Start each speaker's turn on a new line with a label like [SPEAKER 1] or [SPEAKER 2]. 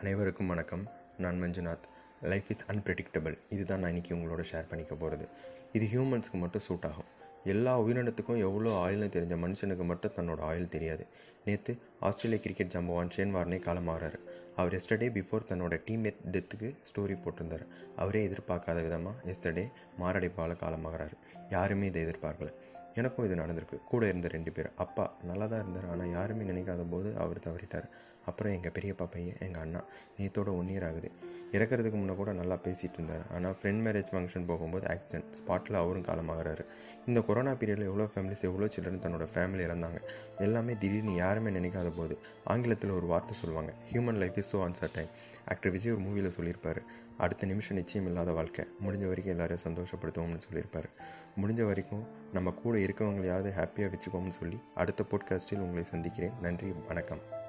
[SPEAKER 1] அனைவருக்கும் வணக்கம். நான் மஞ்சுநாத். லைஃப் இஸ் அன்பிரடிக்டபிள் இதுதான் நான் இன்றைக்கி உங்களோட ஷேர் பண்ணிக்க போகிறது இது ஹியூமன்ஸ்க்கு மட்டும் சூட் ஆகும். எல்லா உயிரினத்துக்கும் எவ்வளோ ஆயில்னு தெரிஞ்ச மனுஷனுக்கு மட்டும் தன்னோட ஆயில் தெரியாது. நேற்று ஆஸ்திரேலிய கிரிக்கெட் ஜம்பவான் ஷேன் வார்னே காலமாகிறார் அவர் எஸ்டர்டே பிஃபோர் தன்னோட டீம்மேட் டெத்துக்கு ஸ்டோரி போட்டிருந்தார். அவரே எதிர்பார்க்காத விதமாக எஸ்டர்டே மாரடைப்பால் காலமாகறாரு. யாருமே இதை எதிர்பார்க்கல. எனக்கும் இது நடந்திருக்கு. கூட இருந்த ரெண்டு பேர். அப்பா நல்லா தான் இருந்தார். ஆனால் யாருமே நினைக்காத போது அவர் தவறிட்டார். அப்புறம் எங்கள் பெரியப்பா பையன் எங்கள் அண்ணா நேத்தோட ஒன் இயர் ஆகுது இறக்கிறதுக்கு முன்னே கூட நல்லா பேசிகிட்டு இருந்தார். ஆனால் ஃப்ரெண்ட் மேரேஜ் ஃபங்க்ஷன் போகும்போது ஆக்சிடென்ட் ஸ்பாட்டில் அவரும் காலமாகிறாரு. இந்த கொரோனா பீரியடில் எவ்வளோ ஃபேமிலிஸ் எவ்வளோ சில்ட்ரன் தன்னோட ஃபேமிலி இறந்தாங்க. எல்லாமே திடீர்னு யாருமே நினைக்காத போது ஆங்கிலத்தில் ஒரு வார்த்தை சொல்லுவாங்க. Human life is so uncertain actor Vijay ஒரு மூவியில் சொல்லியிருப்பார். அடுத்த நிமிஷம் நிச்சயம் இல்லாத வாழ்க்கை. முடிஞ்ச வரைக்கும் எல்லாரையும் சந்தோஷப்படுத்துவோம்னு சொல்லியிருப்பார். முடிஞ்ச வரைக்கும் நம்ம கூட இருக்கவங்களையாவது ஹாப்பியாக வச்சுக்கோம்னு சொல்லி அடுத்த போட்காஸ்ட்டில் உங்களை சந்திக்கிறேன். நன்றி வணக்கம்.